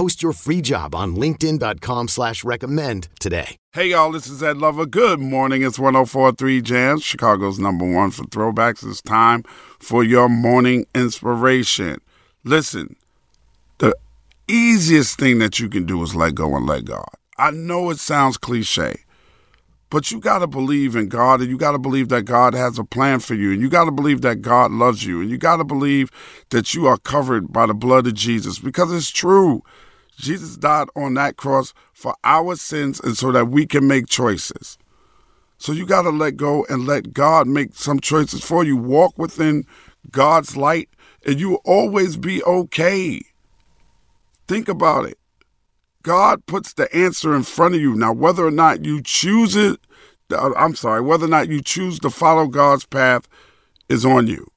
Post your free job on LinkedIn.com slash recommend today. Hey y'all, this is Ed Lover. Good morning. It's 1043 Jams, Chicago's number one for throwbacks. It's time for your morning inspiration. Listen, the easiest thing that you can do is let go and let God. I know it sounds cliche, but you got to believe in God and you got to believe that God has a plan for you and you got to believe that God loves you and you got to believe that you are covered by the blood of Jesus because it's true. Jesus died on that cross for our sins and so that we can make choices. So you got to let go and let God make some choices for you. Walk within God's light and you will always be okay. Think about it. God puts the answer in front of you. Now, whether or not you choose it, I'm sorry, whether or not you choose to follow God's path is on you.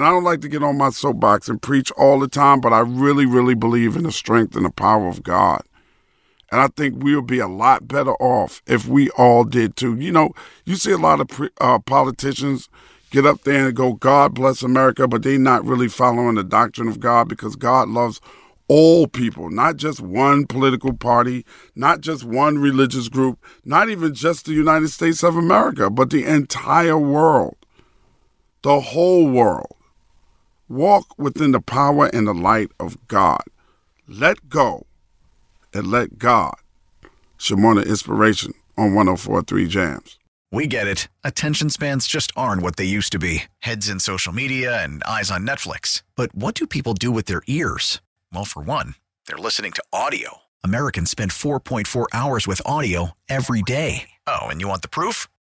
And I don't like to get on my soapbox and preach all the time, but I really, really believe in the strength and the power of God. And I think we'll be a lot better off if we all did too. You know, you see a lot of pre- uh, politicians get up there and go, God bless America, but they're not really following the doctrine of God because God loves all people, not just one political party, not just one religious group, not even just the United States of America, but the entire world, the whole world. Walk within the power and the light of God. Let go and let God. Shimona Inspiration on 1043 Jams. We get it. Attention spans just aren't what they used to be heads in social media and eyes on Netflix. But what do people do with their ears? Well, for one, they're listening to audio. Americans spend 4.4 hours with audio every day. Oh, and you want the proof?